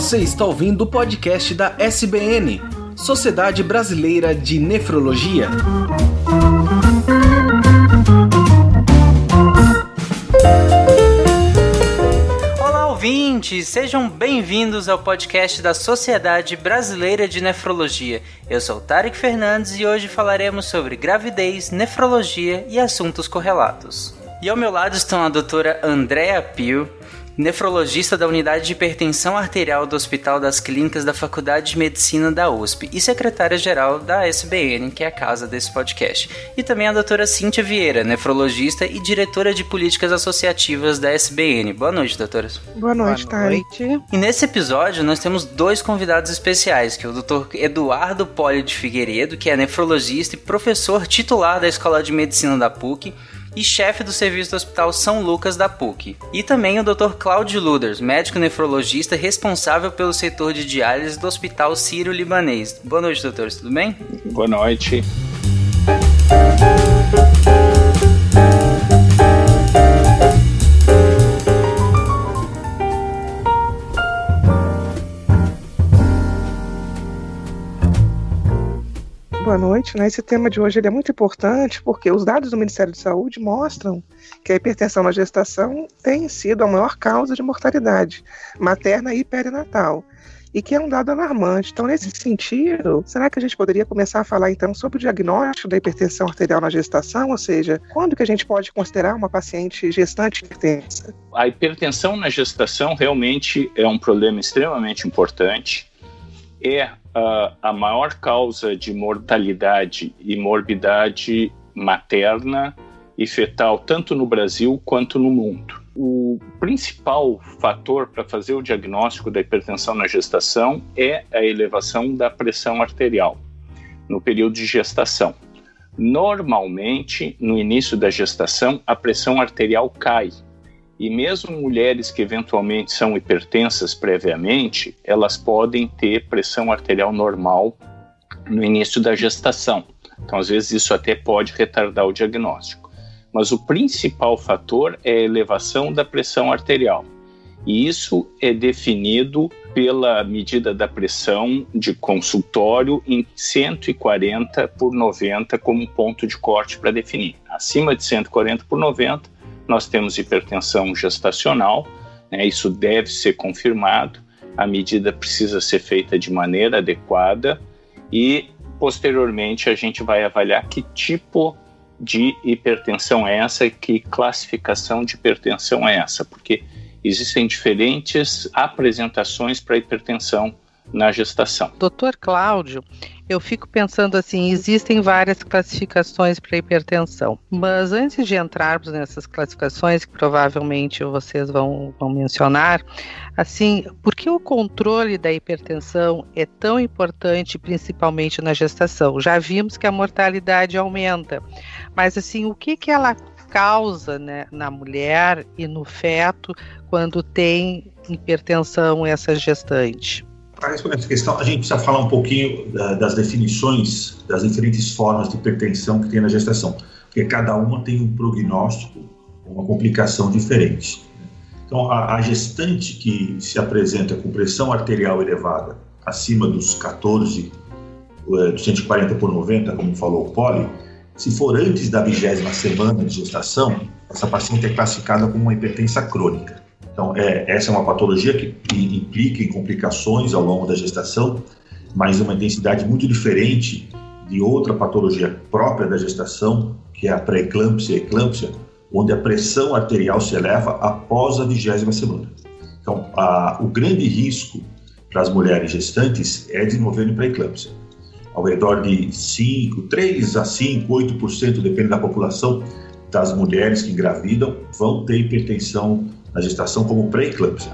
Você está ouvindo o podcast da SBN, Sociedade Brasileira de Nefrologia. Olá, ouvintes! Sejam bem-vindos ao podcast da Sociedade Brasileira de Nefrologia. Eu sou Tarek Fernandes e hoje falaremos sobre gravidez, nefrologia e assuntos correlatos. E ao meu lado estão a doutora Andrea Pio, nefrologista da Unidade de Hipertensão Arterial do Hospital das Clínicas da Faculdade de Medicina da USP e secretária-geral da SBN, que é a casa desse podcast. E também a doutora Cíntia Vieira, nefrologista e diretora de políticas associativas da SBN. Boa noite, doutoras. Boa noite, Boa noite. E nesse episódio nós temos dois convidados especiais, que é o doutor Eduardo Poli de Figueiredo, que é nefrologista e professor titular da Escola de Medicina da PUC, e chefe do serviço do Hospital São Lucas da PUC. E também o Dr. Claudio Luders, médico nefrologista responsável pelo setor de diálise do Hospital Sírio-Libanês. Boa noite, doutores, tudo bem? Boa noite. Boa noite. Né? Esse tema de hoje é muito importante porque os dados do Ministério da Saúde mostram que a hipertensão na gestação tem sido a maior causa de mortalidade materna e perinatal e que é um dado alarmante. Então, nesse sentido, será que a gente poderia começar a falar então sobre o diagnóstico da hipertensão arterial na gestação, ou seja, quando que a gente pode considerar uma paciente gestante hipertensa? A hipertensão na gestação realmente é um problema extremamente importante. É a, a maior causa de mortalidade e morbidade materna e fetal, tanto no Brasil quanto no mundo. O principal fator para fazer o diagnóstico da hipertensão na gestação é a elevação da pressão arterial no período de gestação. Normalmente, no início da gestação, a pressão arterial cai e mesmo mulheres que eventualmente são hipertensas previamente, elas podem ter pressão arterial normal no início da gestação. Então, às vezes, isso até pode retardar o diagnóstico. Mas o principal fator é a elevação da pressão arterial. E isso é definido pela medida da pressão de consultório em 140 por 90 como ponto de corte para definir. Acima de 140 por 90, nós temos hipertensão gestacional, né, isso deve ser confirmado, a medida precisa ser feita de maneira adequada e, posteriormente, a gente vai avaliar que tipo de hipertensão é essa e que classificação de hipertensão é essa, porque existem diferentes apresentações para hipertensão na gestação. Doutor Cláudio, eu fico pensando assim, existem várias classificações para hipertensão, mas antes de entrarmos nessas classificações que provavelmente vocês vão, vão mencionar, assim, por que o controle da hipertensão é tão importante, principalmente na gestação? Já vimos que a mortalidade aumenta, mas assim, o que que ela causa né, na mulher e no feto quando tem hipertensão essa gestante? Para responder essa questão, a gente precisa falar um pouquinho da, das definições das diferentes formas de hipertensão que tem na gestação, porque cada uma tem um prognóstico, uma complicação diferente. Então, a, a gestante que se apresenta com pressão arterial elevada acima dos 14, é, 140 por 90, como falou o Poli, se for antes da vigésima semana de gestação, essa paciente é classificada como uma hipertensa crônica. Então, é, essa é uma patologia que, implica em complicações ao longo da gestação, mas uma intensidade muito diferente de outra patologia própria da gestação, que é a pré-eclâmpsia e eclâmpsia, onde a pressão arterial se eleva após a vigésima semana. Então, a, o grande risco para as mulheres gestantes é desenvolver pré-eclâmpsia. Ao redor de 5, 3 a 5, 8%, depende da população, das mulheres que engravidam vão ter hipertensão na gestação como pré-eclâmpsia.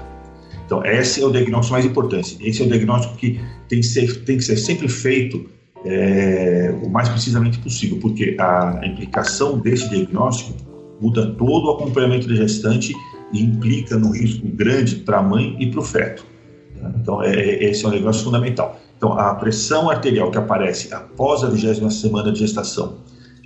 Então, esse é o diagnóstico mais importante. Esse é o diagnóstico que tem que ser, tem que ser sempre feito é, o mais precisamente possível, porque a implicação desse diagnóstico muda todo o acompanhamento da gestante e implica no risco grande para a mãe e para o feto. Então, é, é, esse é um negócio fundamental. Então, a pressão arterial que aparece após a vigésima semana de gestação,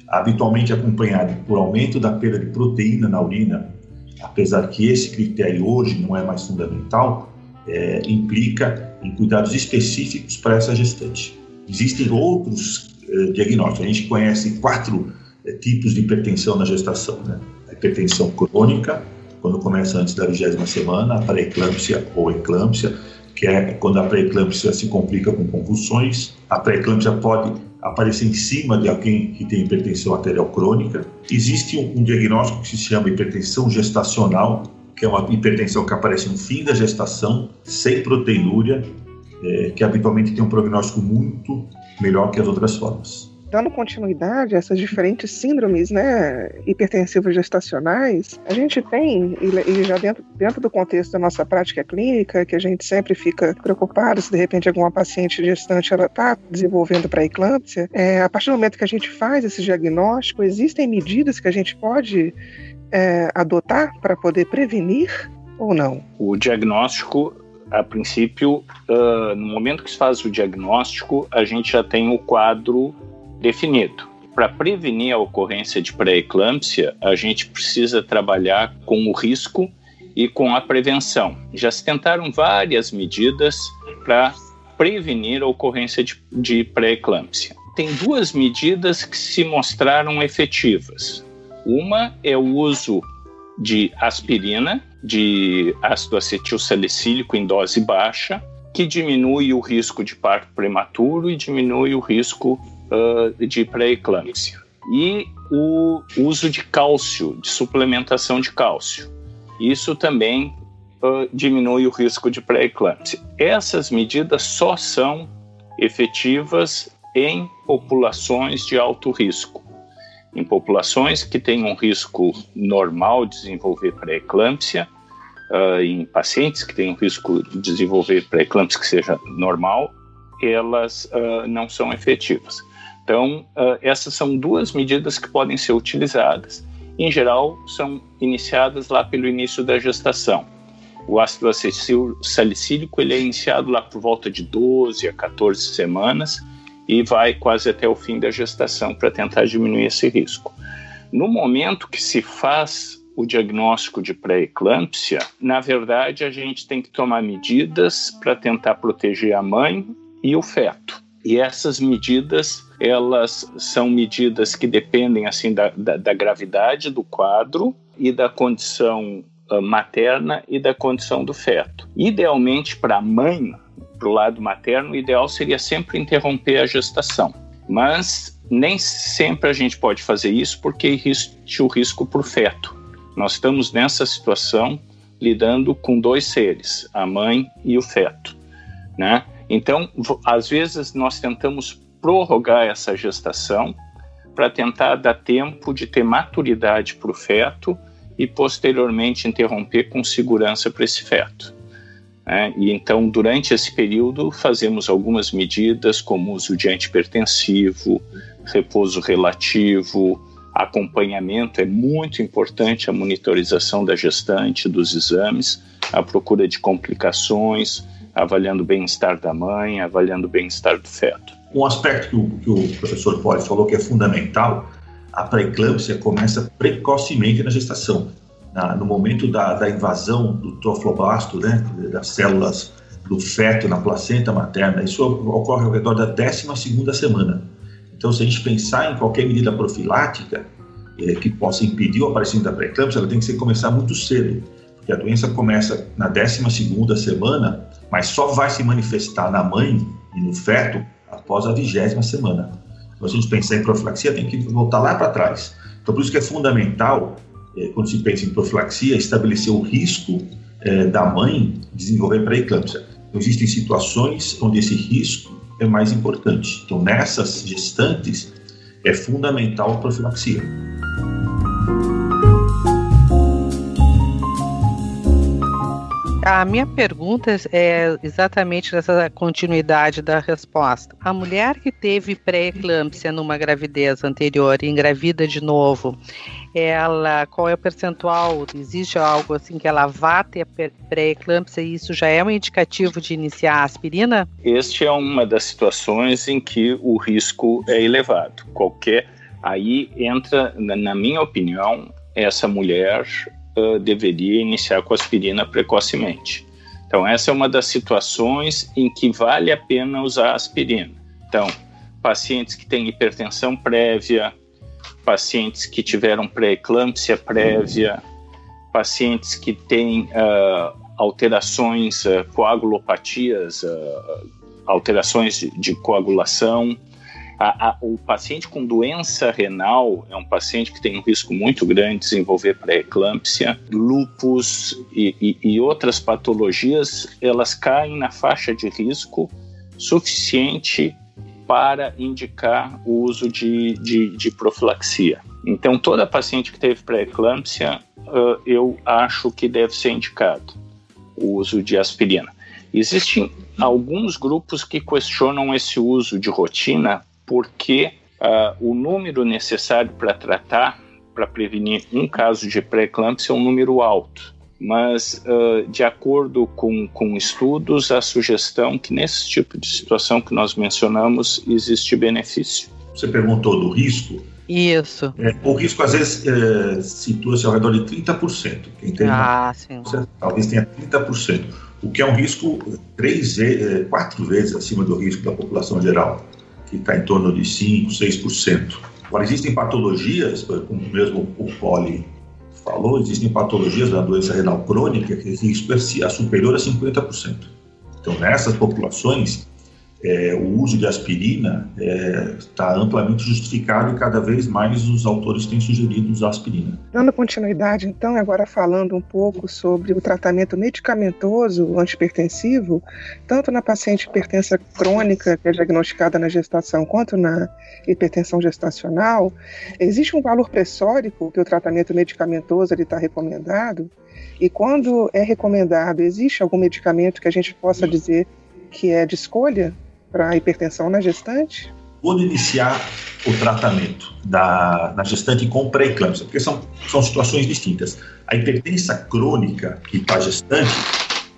habitualmente acompanhada por aumento da perda de proteína na urina, apesar que esse critério hoje não é mais fundamental, é, implica em cuidados específicos para essa gestante. Existem outros é, diagnósticos. A gente conhece quatro é, tipos de hipertensão na gestação. Né? A hipertensão crônica, quando começa antes da vigésima semana, a pré-eclâmpsia ou eclâmpsia, que é quando a pré-eclâmpsia se complica com convulsões. A pré-eclâmpsia pode aparecer em cima de alguém que tem hipertensão arterial crônica. Existe um, um diagnóstico que se chama hipertensão gestacional, que é uma hipertensão que aparece no fim da gestação, sem proteinúria, é, que habitualmente tem um prognóstico muito melhor que as outras formas dando continuidade a essas diferentes síndromes né, hipertensivas gestacionais, a gente tem, e, já dentro, dentro do contexto da nossa prática clínica, que a gente sempre fica preocupado se de repente alguma paciente gestante ela está desenvolvendo pré-eclâmpsia, é, a partir do momento que a gente faz esse diagnóstico, existem medidas que a gente pode é, adotar para poder prevenir ou não? O diagnóstico a princípio, uh, no momento que se faz o diagnóstico, a gente já tem o quadro definido. Para prevenir a ocorrência de pré-eclâmpsia, a gente precisa trabalhar com o risco e com a prevenção. Já se tentaram várias medidas para prevenir a ocorrência de, de pré-eclâmpsia. Tem duas medidas que se mostraram efetivas. Uma é o uso de aspirina, de ácido acetil salicílico em dose baixa, que diminui o risco de parto prematuro e diminui o risco uh, de pré-eclâmpsia. E o uso de cálcio, de suplementação de cálcio. Isso também uh, diminui o risco de pré-eclâmpsia. Essas medidas só são efetivas em populações de alto risco. Em populações que têm um risco normal de desenvolver pré-eclâmpsia, uh, em pacientes que têm um risco de desenvolver pré-eclâmpsia que seja normal, elas uh, não são efetivas. Então, uh, essas são duas medidas que podem ser utilizadas. Em geral, são iniciadas lá pelo início da gestação. O ácido salicílico ele é iniciado lá por volta de 12 a 14 semanas e vai quase até o fim da gestação para tentar diminuir esse risco. No momento que se faz o diagnóstico de pré-eclâmpsia, na verdade, a gente tem que tomar medidas para tentar proteger a mãe e o feto. E essas medidas, elas são medidas que dependem assim da, da, da gravidade do quadro e da condição uh, materna e da condição do feto. Idealmente, para a mãe, para o lado materno, o ideal seria sempre interromper a gestação. Mas nem sempre a gente pode fazer isso porque existe o risco para o feto. Nós estamos nessa situação lidando com dois seres, a mãe e o feto, né? Então, às vezes, nós tentamos prorrogar essa gestação para tentar dar tempo de ter maturidade para o feto e posteriormente interromper com segurança para esse feto. É, e então, durante esse período, fazemos algumas medidas, como uso de antipertensivo, repouso relativo, acompanhamento. É muito importante a monitorização da gestante, dos exames, a procura de complicações, avaliando o bem-estar da mãe, avaliando o bem-estar do feto. Um aspecto que o, que o professor Poli falou que é fundamental, a pré-eclâmpsia começa precocemente na gestação. Na, no momento da, da invasão do trofoblasto, né, das células do feto na placenta materna, isso ocorre ao redor da 12 semana. Então, se a gente pensar em qualquer medida profilática é, que possa impedir o aparecimento da pré-eclâmpsia, ela tem que ser, começar muito cedo, porque a doença começa na 12 semana mas só vai se manifestar na mãe e no feto após a vigésima semana. Então, se a gente pensar em profilaxia, tem que voltar lá para trás. Então, por isso que é fundamental, é, quando se pensa em profilaxia, estabelecer o risco é, da mãe desenvolver pré-eclâmpsia. Então, existem situações onde esse risco é mais importante. Então, nessas gestantes, é fundamental a profilaxia. A minha pergunta é exatamente nessa continuidade da resposta. A mulher que teve pré-eclâmpsia numa gravidez anterior e engravida de novo, ela qual é o percentual? Existe algo assim que ela vá ter pré-eclâmpsia e isso já é um indicativo de iniciar a aspirina? Este é uma das situações em que o risco é elevado. Qualquer aí entra, na minha opinião, essa mulher uh, deveria iniciar com aspirina precocemente. Então, essa é uma das situações em que vale a pena usar aspirina. Então, pacientes que têm hipertensão prévia, pacientes que tiveram pré-eclâmpsia prévia, pacientes que têm uh, alterações, uh, coagulopatias, alterações de, de coagulação. A, a, o paciente com doença renal é um paciente que tem um risco muito grande de desenvolver pré-eclâmpsia, lupus e, e, e outras patologias, elas caem na faixa de risco suficiente para indicar o uso de, de, de profilaxia. Então, toda paciente que teve pré-eclâmpsia, uh, eu acho que deve ser indicado o uso de aspirina. Existem alguns grupos que questionam esse uso de rotina porque uh, o número necessário para tratar, para prevenir um caso de pré-eclâmpsia é um número alto. Mas, uh, de acordo com, com estudos, a sugestão que nesse tipo de situação que nós mencionamos existe benefício. Você perguntou do risco. Isso. É, o risco, às vezes, é, situa-se ao redor de 30%. Quem tem ah, sim. Talvez tenha 30%, o que é um risco três, é, quatro vezes acima do risco da população geral, que está em torno de 5%, 6%. Agora, existem patologias, como mesmo o Poli falou, existem patologias da doença renal crônica que o risco é superior a 50%. Então, nessas populações, é, o uso de aspirina está é, amplamente justificado e cada vez mais os autores têm sugerido usar aspirina. Dando continuidade, então, agora falando um pouco sobre o tratamento medicamentoso antipertensivo, tanto na paciente hipertensa crônica, que é diagnosticada na gestação, quanto na hipertensão gestacional, existe um valor pressórico que o tratamento medicamentoso está recomendado? E quando é recomendado, existe algum medicamento que a gente possa dizer que é de escolha para a hipertensão na gestante? Quando iniciar o tratamento da, na gestante com pré-eclâmpsia, porque são, são situações distintas. A hipertensa crônica e para gestante,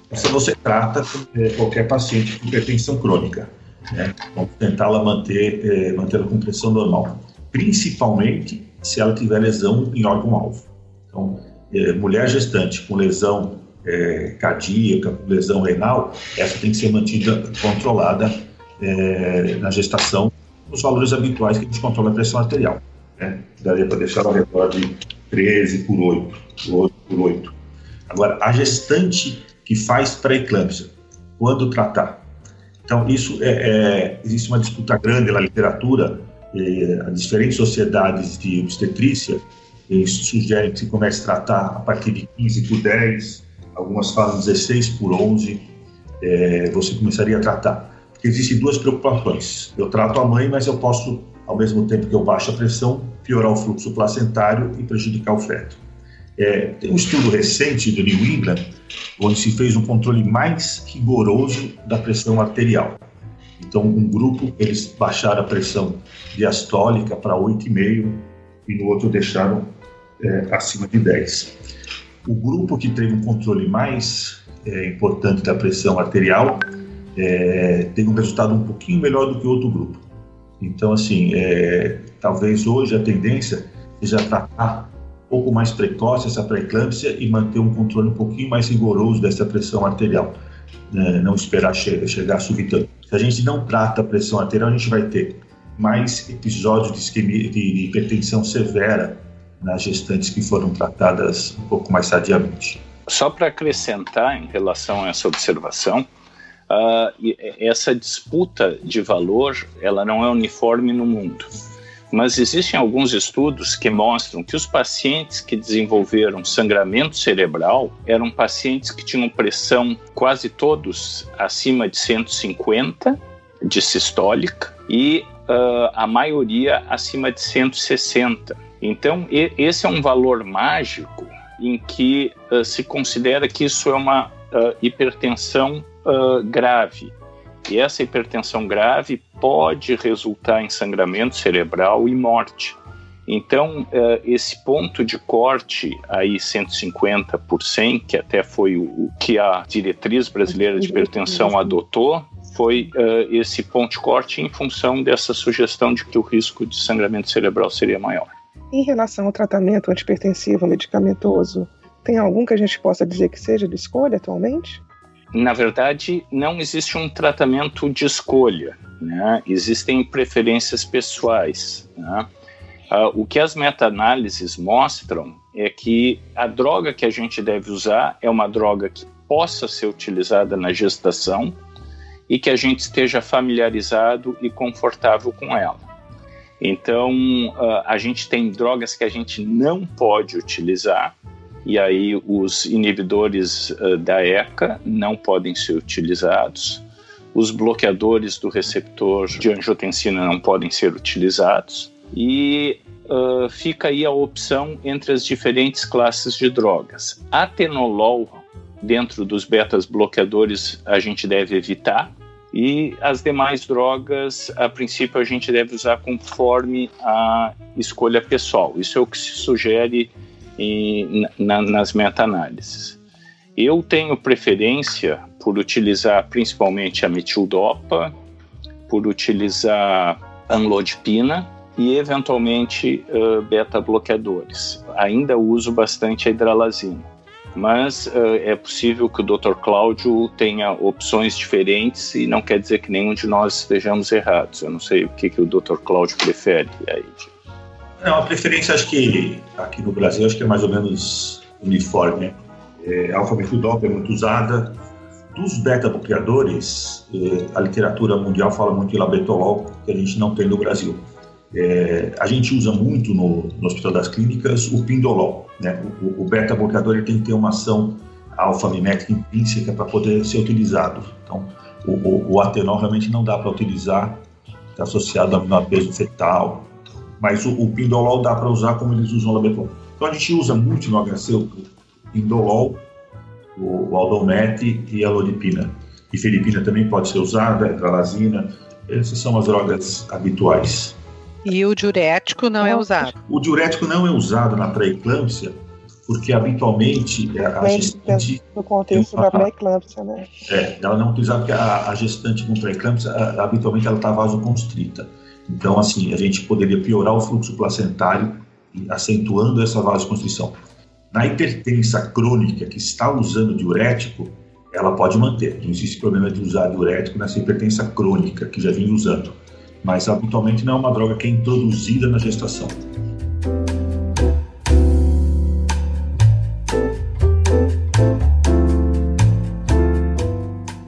essa você trata é, qualquer paciente com hipertensão crônica. Né? Vamos tentá-la manter, é, manter com pressão normal, principalmente se ela tiver lesão em órgão-alvo. Então, é, mulher gestante com lesão é, cardíaca, lesão renal, essa tem que ser mantida controlada é, na gestação os valores habituais que a gente controla a pressão arterial. Né? Daria para deixar ao redor de 13 por 8, 8 por 8. Agora, a gestante que faz pré-eclâmpsia, quando tratar? Então, isso é, é, existe uma disputa grande na literatura, é, as diferentes sociedades de obstetrícia eles sugerem que se comece a tratar a partir de 15 por 10, algumas falam 16 por 11, é, você começaria a tratar existem duas preocupações. Eu trato a mãe, mas eu posso, ao mesmo tempo que eu baixo a pressão, piorar o fluxo placentário e prejudicar o feto. É, tem um estudo recente do New England, onde se fez um controle mais rigoroso da pressão arterial. Então, um grupo, eles baixaram a pressão diastólica para 8,5 e no outro deixaram é, acima de 10. O grupo que teve um controle mais é, importante da pressão arterial é, um resultado um pouquinho melhor do que outro grupo. Então, assim, é, talvez hoje a tendência seja tratar um pouco mais precoce essa pré-eclâmpsia e manter um controle um pouquinho mais rigoroso dessa pressão arterial. Né? Não esperar chegar, chegar subitamente. Se a gente não trata a pressão arterial, a gente vai ter mais episódios de, isquemia, de hipertensão severa nas gestantes que foram tratadas um pouco mais sadiamente. Só para acrescentar em relação a essa observação, uh, essa disputa de valor ela não é uniforme no mundo. Mas existem alguns estudos que mostram que os pacientes que desenvolveram sangramento cerebral eram pacientes que tinham pressão quase todos acima de 150 de sistólica e uh, a maioria acima de 160. Então, esse é um valor mágico em que uh, se considera que isso é uma uh, hipertensão uh, grave. E essa hipertensão grave pode resultar em sangramento cerebral e morte. Então, uh, esse ponto de corte aí 150 por 100, que até foi o, que a diretriz brasileira de hipertensão adotou, foi uh, esse ponto de corte em função dessa sugestão de que o risco de sangramento cerebral seria maior. Em relação ao tratamento antipertensivo medicamentoso, tem algum que a gente possa dizer que seja de escolha atualmente? Na verdade, não existe um tratamento de escolha, né? existem preferências pessoais. Né? Uh, o que as meta-análises mostram é que a droga que a gente deve usar é uma droga que possa ser utilizada na gestação e que a gente esteja familiarizado e confortável com ela. Então, uh, a gente tem drogas que a gente não pode utilizar, e aí os inibidores uh, da ECA não podem ser utilizados, os bloqueadores do receptor de angiotensina não podem ser utilizados, e uh, fica aí a opção entre as diferentes classes de drogas. Atenolol, dentro dos betas bloqueadores, a gente deve evitar, e as demais drogas, a princípio, a gente deve usar conforme a escolha pessoal. Isso é o que se sugere em, na, nas meta-análises. Eu tenho preferência por utilizar principalmente a metildopa, por utilizar anlodipina e eventualmente uh, beta-bloqueadores. Ainda uso bastante a hidralazina mas uh, é possível que o Dr. Cláudio tenha opções diferentes e não quer dizer que nenhum de nós estejamos errados. Eu não sei o que, que o Dr. Cláudio prefere aí. Não, a preferência acho que aqui no Brasil acho que é mais ou menos uniforme. É, a alfa-metildopa é muito usada. Dos beta-bloqueadores, é, a literatura mundial fala muito em labetolol, que a gente não tem no Brasil. É, a gente usa muito no, no, Hospital das Clínicas o pindolol. Né? O, o beta-bloqueador tem que ter uma ação alfa-mimética intrínseca para poder ser utilizado. Então, o, o, o atenol realmente não dá para utilizar, está associado a peso fetal. Mas o, o pindolol dá para usar como eles usam o labetol. Então, a gente usa muito no HC o pindolol, o, o aldomete e a lodipina. E felipina também pode ser usada, a tralazina. Essas são as drogas habituais. E o diurético não é usado? O diurético não é usado na pré-eclâmpsia, porque habitualmente a, gestante. No contexto uma, da pré-eclâmpsia, né? É, ela não é utilizada porque a, a gestante com pré-eclâmpsia, habitualmente ela está vasoconstrita. Então, assim, a gente poderia piorar o fluxo placentário, acentuando essa vasoconstrição. Na hipertensa crônica que está usando diurético, ela pode manter. Não existe problema de usar diurético nessa hipertensa crônica que já vinha usando mas habitualmente não é uma droga que é introduzida na gestação.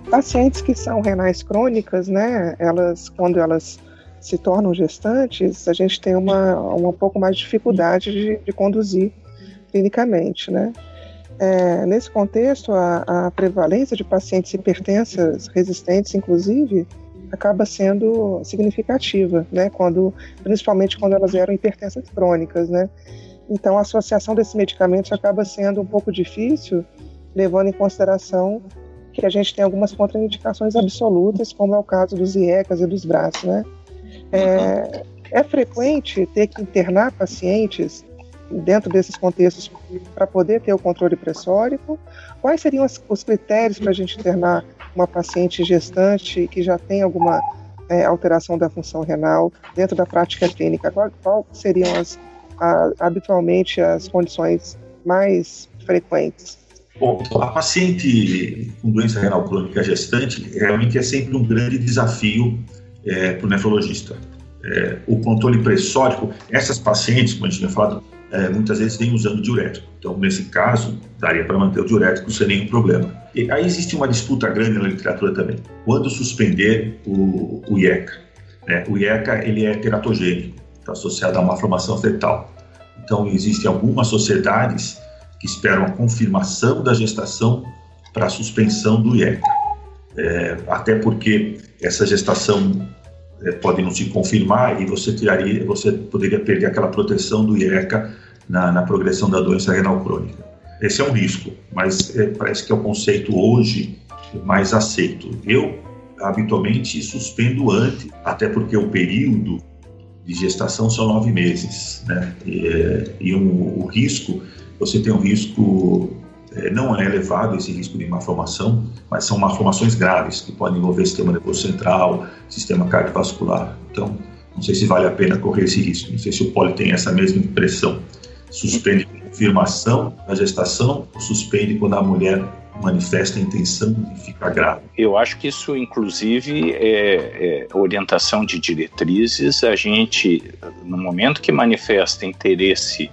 Pacientes que são renais crônicas, né, elas, quando elas se tornam gestantes, a gente tem uma, uma um pouco mais de dificuldade de, de conduzir clinicamente, né. É, nesse contexto, a, a prevalência de pacientes hipertensas resistentes, inclusive, acaba sendo significativa, né? Quando, principalmente quando elas eram hipertensas crônicas, né? Então a associação desses medicamentos acaba sendo um pouco difícil, levando em consideração que a gente tem algumas contraindicações absolutas, como é o caso dos IECAS e dos braços, né? É, é frequente ter que internar pacientes dentro desses contextos para poder ter o controle pressórico? Quais seriam os critérios para a gente internar uma paciente gestante que já tem alguma é, alteração da função renal dentro da prática clínica? Qual, qual seriam as, a, habitualmente as condições mais frequentes? Bom, a paciente com doença renal crônica gestante realmente é sempre um grande desafio é, para o nefrologista. É, o controle pressórico, essas pacientes, como a gente tinha falado, é, muitas vezes vêm usando diurético. Então, nesse caso, daria para manter o diurético sem nenhum problema. E aí existe uma disputa grande na literatura também. Quando suspender o, o IECA? Né? O IECA ele é teratogênico, está associado a uma formação fetal. Então, existem algumas sociedades que esperam a confirmação da gestação para a suspensão do IECA. É, até porque essa gestação é, pode não se confirmar e você tiraria, você poderia perder aquela proteção do IECA na, na progressão da doença renal crônica. Esse é um risco, mas é, parece que é o conceito hoje mais aceito. Eu habitualmente suspendo antes, até porque o período de gestação são nove meses, né? E, é, e um, o risco, você tem um risco não é elevado esse risco de malformação, mas são malformações graves que podem envolver sistema nervoso central, sistema cardiovascular. Então, não sei se vale a pena correr esse risco. Não sei se o poli tem essa mesma impressão. Suspende confirmação da gestação ou suspende quando a mulher manifesta a intenção de ficar grávida. Eu acho que isso, inclusive, é, é, orientação de diretrizes. A gente, no momento que manifesta interesse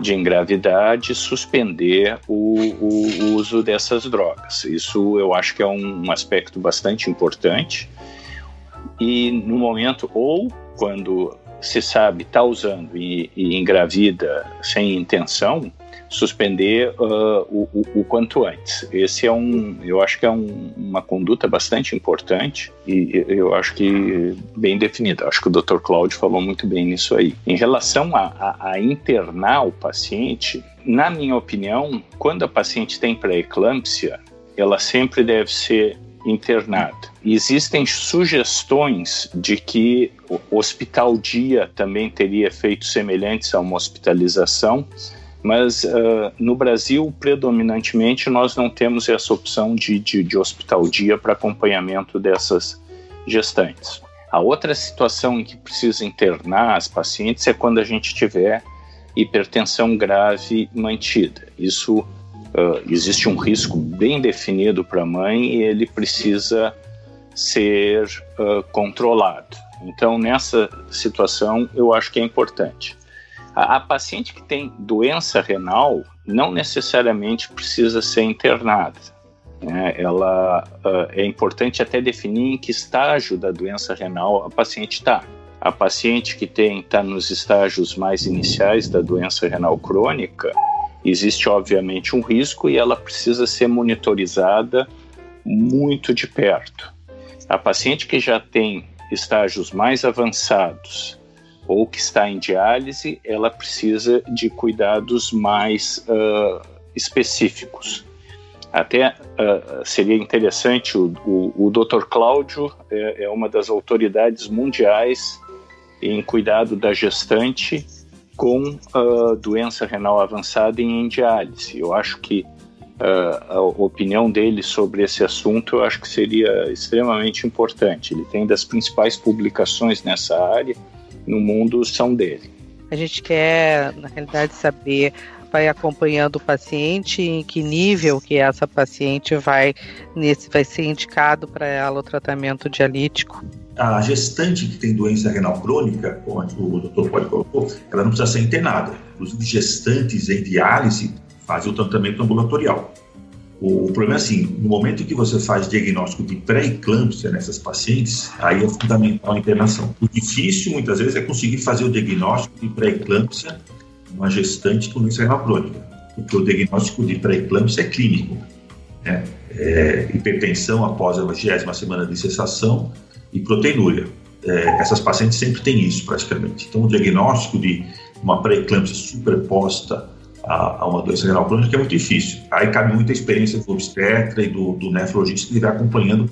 de engravidade, suspender o, o, o uso dessas drogas. Isso eu acho que é um, um aspecto bastante importante. E no momento, ou quando se sabe está usando e, e, engravida sem intenção, suspender uh, o, o, o, quanto antes. Esse é um, eu acho que é um, uma conduta bastante importante e eu acho que bem definida. Acho que o Dr. Cláudio falou muito bem nisso aí. Em relação a, a, a internar o paciente, na minha opinião, quando a paciente tem pré-eclâmpsia, ela sempre deve ser internada. Existem sugestões de que o hospital dia também teria efeitos semelhantes a uma hospitalização, mas uh, no Brasil, predominantemente, nós não temos essa opção de, de, de hospital dia para acompanhamento dessas gestantes. A outra situação em que precisa internar as pacientes é quando a gente tiver hipertensão grave mantida. Isso uh, existe um risco bem definido para a mãe e ele precisa ser uh, controlado. Então, nessa situação, eu acho que é importante. A, a, paciente que tem doença renal não necessariamente precisa ser internada. Né? Ela uh, é importante até definir em que estágio da doença renal a paciente está. A paciente que tem está nos estágios mais iniciais da doença renal crônica, existe obviamente um risco e ela precisa ser monitorizada muito de perto. A paciente que já tem estágios mais avançados ou que está em diálise, ela precisa de cuidados mais uh, específicos. Até uh, seria interessante, o, o, o Dr. Cláudio é, é uma das autoridades mundiais em cuidado da gestante com uh, doença renal avançada em diálise. Eu acho que a opinião dele sobre esse assunto eu acho que seria extremamente importante. Ele tem das principais publicações nessa área no mundo são dele. A gente quer, na realidade, saber vai acompanhando o paciente, em que nível que essa paciente vai nesse vai ser indicado para ela o tratamento dialítico a gestante que tem doença renal crônica, como o doutor pode colocou, ela não precisa ser internada. Inclusive, gestantes em diálise fazem o tratamento ambulatorial. O, problema é assim, no momento que você faz diagnóstico de pré-eclâmpsia nessas pacientes, aí é fundamental a internação. O difícil, muitas vezes, é conseguir fazer o diagnóstico de pré-eclâmpsia numa gestante com doença renal crônica, porque o diagnóstico de pré-eclâmpsia é clínico. Né? É, hipertensão após a 20 semana de cessação, e proteinúria. É, essas pacientes sempre têm isso, praticamente. Então, o diagnóstico de uma pré-eclâmpsia superposta a, a, uma doença renal crônica é muito difícil. Aí cabe muita experiência do obstetra e do, do nefrologista que vai acompanhando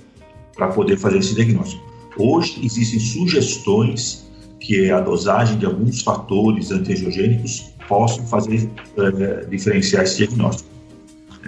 para poder fazer esse diagnóstico. Hoje, existem sugestões que a dosagem de alguns fatores antiangiogênicos possam fazer é, diferenciar esse diagnóstico.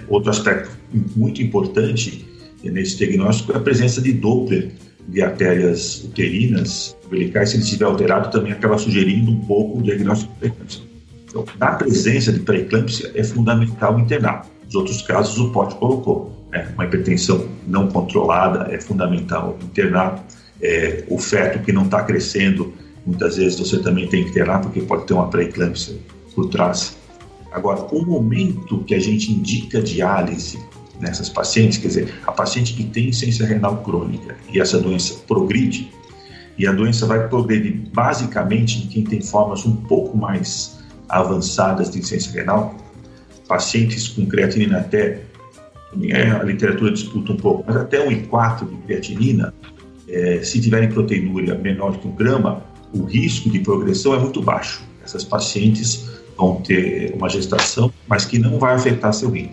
Outro aspecto muito importante nesse diagnóstico é a presença de Doppler de artérias uterinas, umbilicais, se ele estiver alterado, também acaba sugerindo um pouco o diagnóstico pré-eclâmpsia. Então, na presença de pré-eclâmpsia, é fundamental internar. Nos outros casos, o pote colocou. Né? Uma hipertensão não controlada é fundamental internar. É, o feto que não está crescendo, muitas vezes você também tem que internar, porque pode ter uma pré-eclâmpsia por trás. Agora, o momento que a gente indica diálise nessas pacientes, quer dizer, a paciente que tem insuficiência renal crônica e essa doença progride, e a doença vai progredir basicamente em quem tem formas um pouco mais avançadas de insuficiência renal, pacientes com creatinina até, a literatura disputa um pouco, mas até 1,4 de creatinina, é, se tiverem proteinúria menor que um grama, o risco de progressão é muito baixo. Essas pacientes vão ter uma gestação, mas que não vai afetar seu rim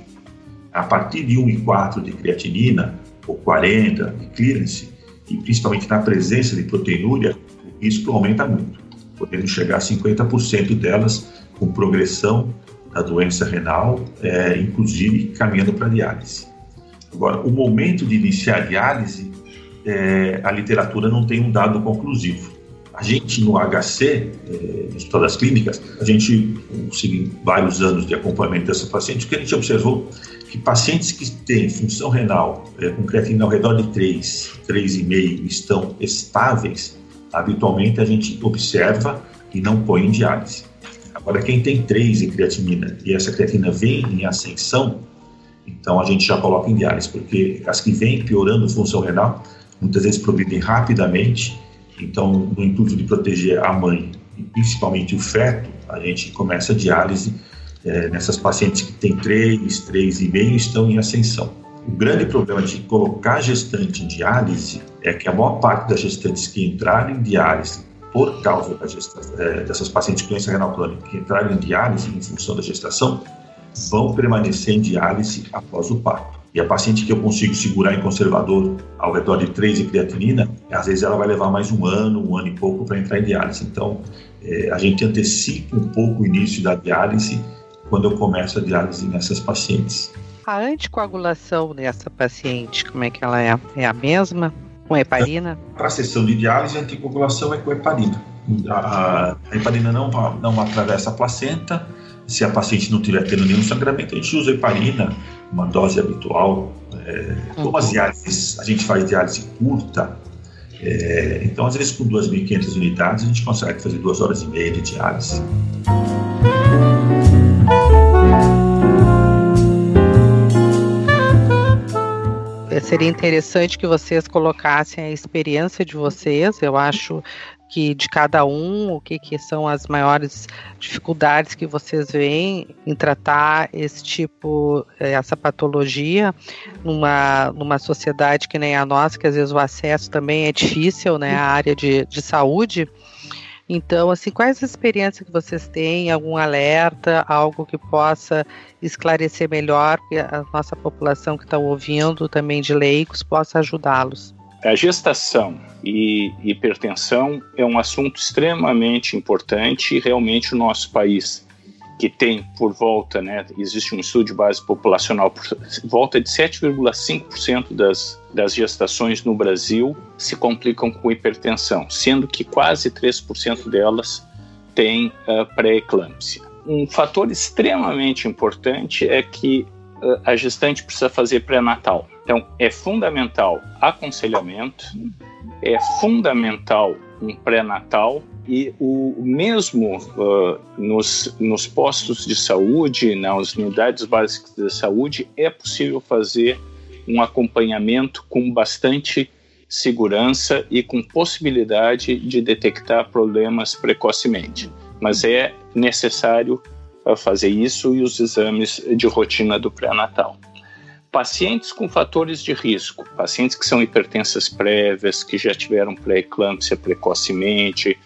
a partir de 1,4 de creatinina, ou 40 de clearance, e principalmente na presença de proteinúria, o risco aumenta muito, podendo chegar a 50% delas com progressão da doença renal, é, inclusive caminhando para diálise. Agora, o momento de iniciar a diálise, é, a literatura não tem um dado conclusivo. A gente no HC, eh, no Hospital das Clínicas, a gente conseguiu vários anos de acompanhamento dessa paciente, que a gente observou que pacientes que têm função renal eh, com creatina ao redor de 3, 3,5 estão estáveis, habitualmente a gente observa e não põe em diálise. Agora, quem tem 3 em creatinina e essa creatina vem em ascensão, então a gente já coloca em diálise, porque as que vêm piorando função renal, muitas vezes progridem rapidamente, então no intuito de proteger a mãe e principalmente o feto, a gente começa a diálise é, nessas pacientes que têm 3, 3,5 estão em ascensão. O grande problema de colocar gestante em diálise é que a maior parte das gestantes que entraram em diálise por causa da gestação, é, dessas pacientes com doença renal crônica que entraram em diálise em função da gestação vão permanecer em diálise após o parto. E a paciente que eu consigo segurar em conservador ao redor de 3 de creatinina, às vezes ela vai levar mais um ano, um ano e pouco para entrar em diálise. Então, é, a gente antecipa um pouco o início da diálise quando eu começo a diálise nessas pacientes. A anticoagulação nessa paciente, como é que ela é? É a mesma? Com heparina? Para a sessão de diálise, a anticoagulação é com heparina. A, a heparina não, não atravessa a placenta. Se a paciente não tiver tendo nenhum sangramento, a gente usa heparina, uma dose habitual. É, como as diálises, a gente faz diálise curta, é, então às vezes com 2.500 unidades a gente consegue fazer duas horas e meia de diálise. Seria interessante que vocês colocassem a experiência de vocês. Eu acho que de cada um, o que, que são as maiores dificuldades que vocês veem em tratar esse tipo, eh, essa patologia numa, numa sociedade que nem a nossa, que às vezes o acesso também é difícil, né, a área de, de saúde. Então, assim, quais as experiências que vocês têm, algum alerta, algo que possa esclarecer melhor, que a nossa população que está ouvindo, também de leigos, possa ajudá-los? A gestação e hipertensão é um assunto extremamente importante e realmente o nosso país que tem por volta, né, existe um estudo de base populacional, por volta de 7,5% das, das gestações no Brasil se complicam com hipertensão, sendo que quase 3% delas têm uh, pré-eclâmpsia. Um fator extremamente importante é que uh, a gestante precisa fazer pré-natal. Então, é fundamental aconselhamento, é fundamental um pré-natal e o mesmo uh, nos, nos postos de saúde, nas unidades básicas de saúde, é possível fazer um acompanhamento com bastante segurança e com possibilidade de detectar problemas precocemente. Mas é necessário uh, fazer isso e os exames de rotina do pré-natal. Pacientes com fatores de risco, pacientes que são hipertensas prévias, que já tiveram pré-eclâmpsia precocemente,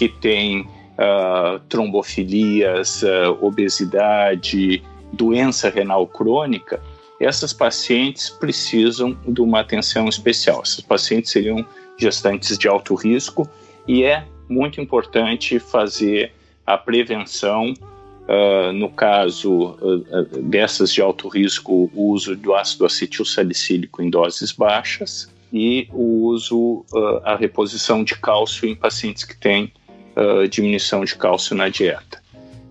que têm uh, trombofilias, uh, obesidade, doença renal crônica, essas pacientes precisam de uma atenção especial. Essas pacientes seriam gestantes de alto risco e é muito importante fazer a prevenção, uh, no caso uh, dessas de alto risco, o uso do ácido acetil salicílico em doses baixas e o uso, uh, a reposição de cálcio em pacientes que têm uh, diminuição de cálcio na dieta.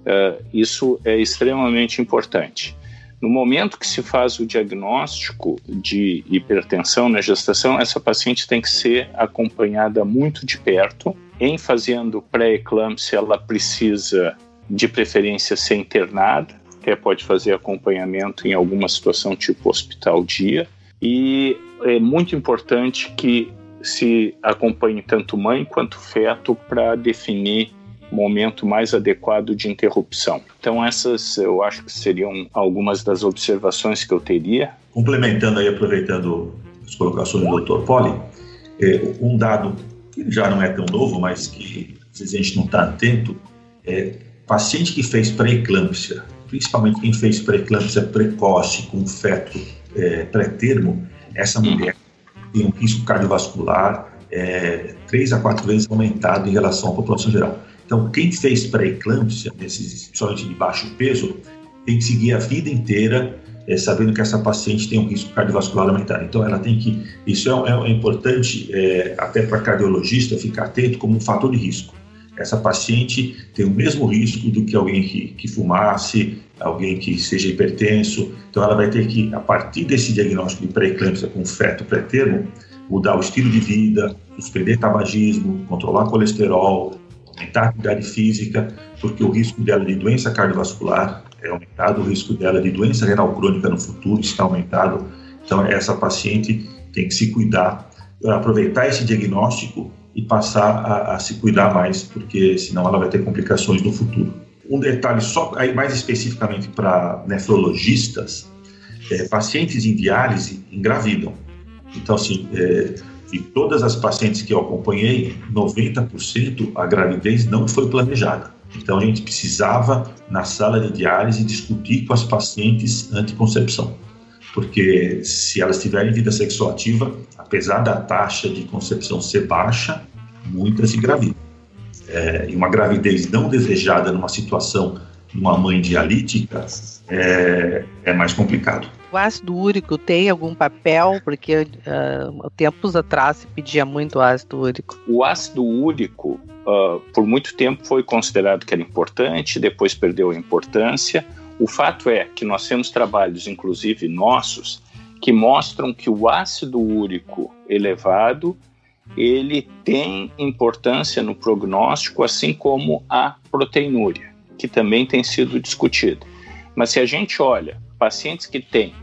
Uh, isso é extremamente importante. No momento que se faz o diagnóstico de hipertensão na gestação, essa paciente tem que ser acompanhada muito de perto. Em fazendo pré-eclâmpsia, ela precisa, de preferência, ser internada, até pode fazer acompanhamento em alguma situação tipo hospital-dia. E é muito importante que se acompanhe tanto mãe quanto feto para definir momento mais adequado de interrupção. Então essas eu acho que seriam algumas das observações que eu teria. Complementando aí, aproveitando as colocações do Dr. Poli, é, um dado que já não é tão novo, mas que às vezes a gente não está atento, é paciente que fez pré-eclâmpsia, principalmente quem fez pré-eclâmpsia precoce com feto é, pré-termo, essa mulher tem um risco cardiovascular é, três a quatro vezes aumentado em relação à população geral. Então, quem fez pré-eclâmpsia, principalmente de baixo peso, tem que seguir a vida inteira é, sabendo que essa paciente tem um risco cardiovascular aumentado. Então, ela tem que. Isso é, é, é importante, é, até para cardiologista, ficar atento como um fator de risco. Essa paciente tem o mesmo risco do que alguém que, que fumasse, alguém que seja hipertenso. Então, ela vai ter que, a partir desse diagnóstico de pré-eclâmpsia com feto pré-termo, mudar o estilo de vida, suspender tabagismo, controlar colesterol, aumentar a atividade física, porque o risco dela de doença cardiovascular é aumentado, o risco dela de doença renal crônica no futuro está aumentado. Então, essa paciente tem que se cuidar, aproveitar esse diagnóstico e passar a, a se cuidar mais, porque senão ela vai ter complicações no futuro. Um detalhe só, aí mais especificamente para nefrologistas, é, pacientes em diálise engravidam. Então, assim, é, de todas as pacientes que eu acompanhei, 90% a gravidez não foi planejada. Então a gente precisava, na sala de diálise, discutir com as pacientes anticoncepção. Porque se elas tiverem vida sexual ativa, apesar da taxa de concepção ser baixa, muitas engravidam. É, e uma gravidez não desejada numa situação, numa mãe dialítica, é, é mais complicado. O ácido úrico tem algum papel? Porque uh, tempos atrás se pedia muito ácido úrico. O ácido úrico, uh, por muito tempo, foi considerado que era importante, depois perdeu a importância. O fato é que nós temos trabalhos, inclusive nossos, que mostram que o ácido úrico elevado ele tem importância no prognóstico, assim como a proteinúria, que também tem sido discutida. Mas se a gente olha pacientes que têm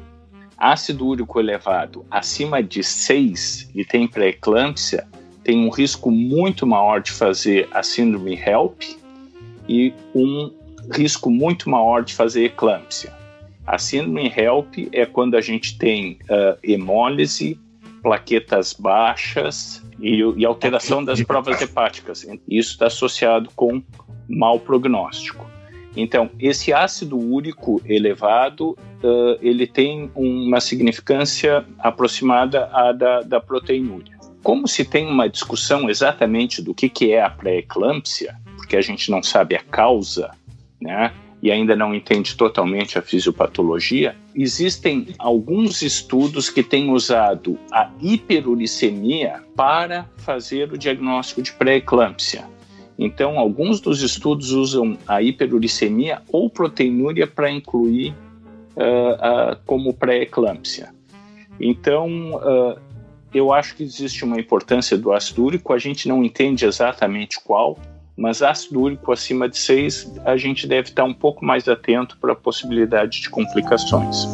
ácido úrico elevado acima de 6 e tem pré-eclâmpsia, tem um risco muito maior de fazer a síndrome HELP e um risco muito maior de fazer eclâmpsia. A síndrome HELP é quando a gente tem uh, hemólise, plaquetas baixas e, e alteração das provas hepáticas. Isso está associado com mau prognóstico. Então, esse ácido úrico elevado, uh, ele tem uma significância aproximada à da, da proteinúria. Como se tem uma discussão exatamente do que, que é a pré-eclâmpsia, porque a gente não sabe a causa, né? e ainda não entende totalmente a fisiopatologia, existem alguns estudos que têm usado a hiperuricemia para fazer o diagnóstico de pré-eclâmpsia. Então, alguns dos estudos usam a hiperuricemia ou proteinúria para incluir uh, uh, como pré-eclâmpsia. Então, uh, eu acho que existe uma importância do ácido úrico, a gente não entende exatamente qual, mas ácido úrico acima de 6, a gente deve estar um pouco mais atento para a possibilidade de complicações.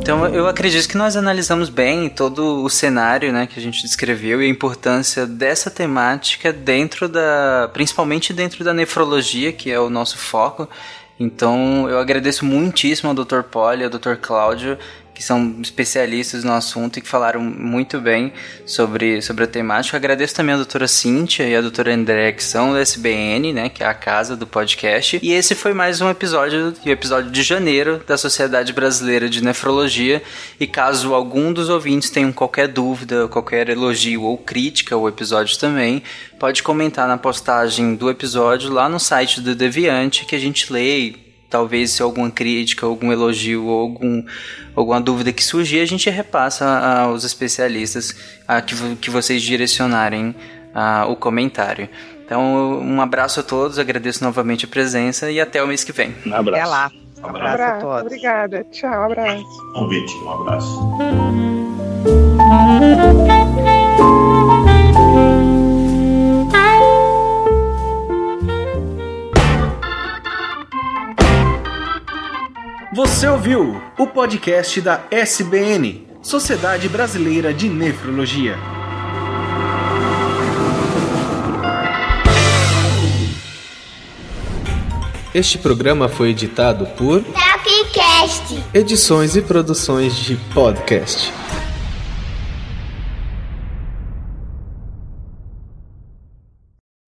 Então eu acredito que nós analisamos bem todo o cenário, né, que a gente descreveu e a importância dessa temática dentro da, principalmente dentro da nefrologia, que é o nosso foco. Então eu agradeço muitíssimo ao Dr. Poli, ao Dr. Cláudio que são especialistas no assunto e que falaram muito bem sobre, sobre a temática. agradeço também a doutora Cíntia e a doutora André, que são do SBN, né, que é a casa do podcast. E esse foi mais um episódio, o episódio de janeiro da Sociedade Brasileira de Nefrologia. E caso algum dos ouvintes tenham qualquer dúvida, qualquer elogio ou crítica ao episódio também, pode comentar na postagem do episódio lá no site do Deviante, que a gente lê talvez se alguma crítica, algum elogio ou algum, alguma dúvida que surgir, a gente repassa aos especialistas a que, que vocês direcionarem a, o comentário. Então, um abraço a todos, agradeço novamente a presença e até o mês que vem. Um abraço. Até lá. Um abraço, um abraço a todos. Obrigada. Tchau, um abraço. Convite, um abraço. Você ouviu o podcast da SBN, Sociedade Brasileira de Nefrologia. Este programa foi editado por Tapcast. Edições e Produções de Podcast.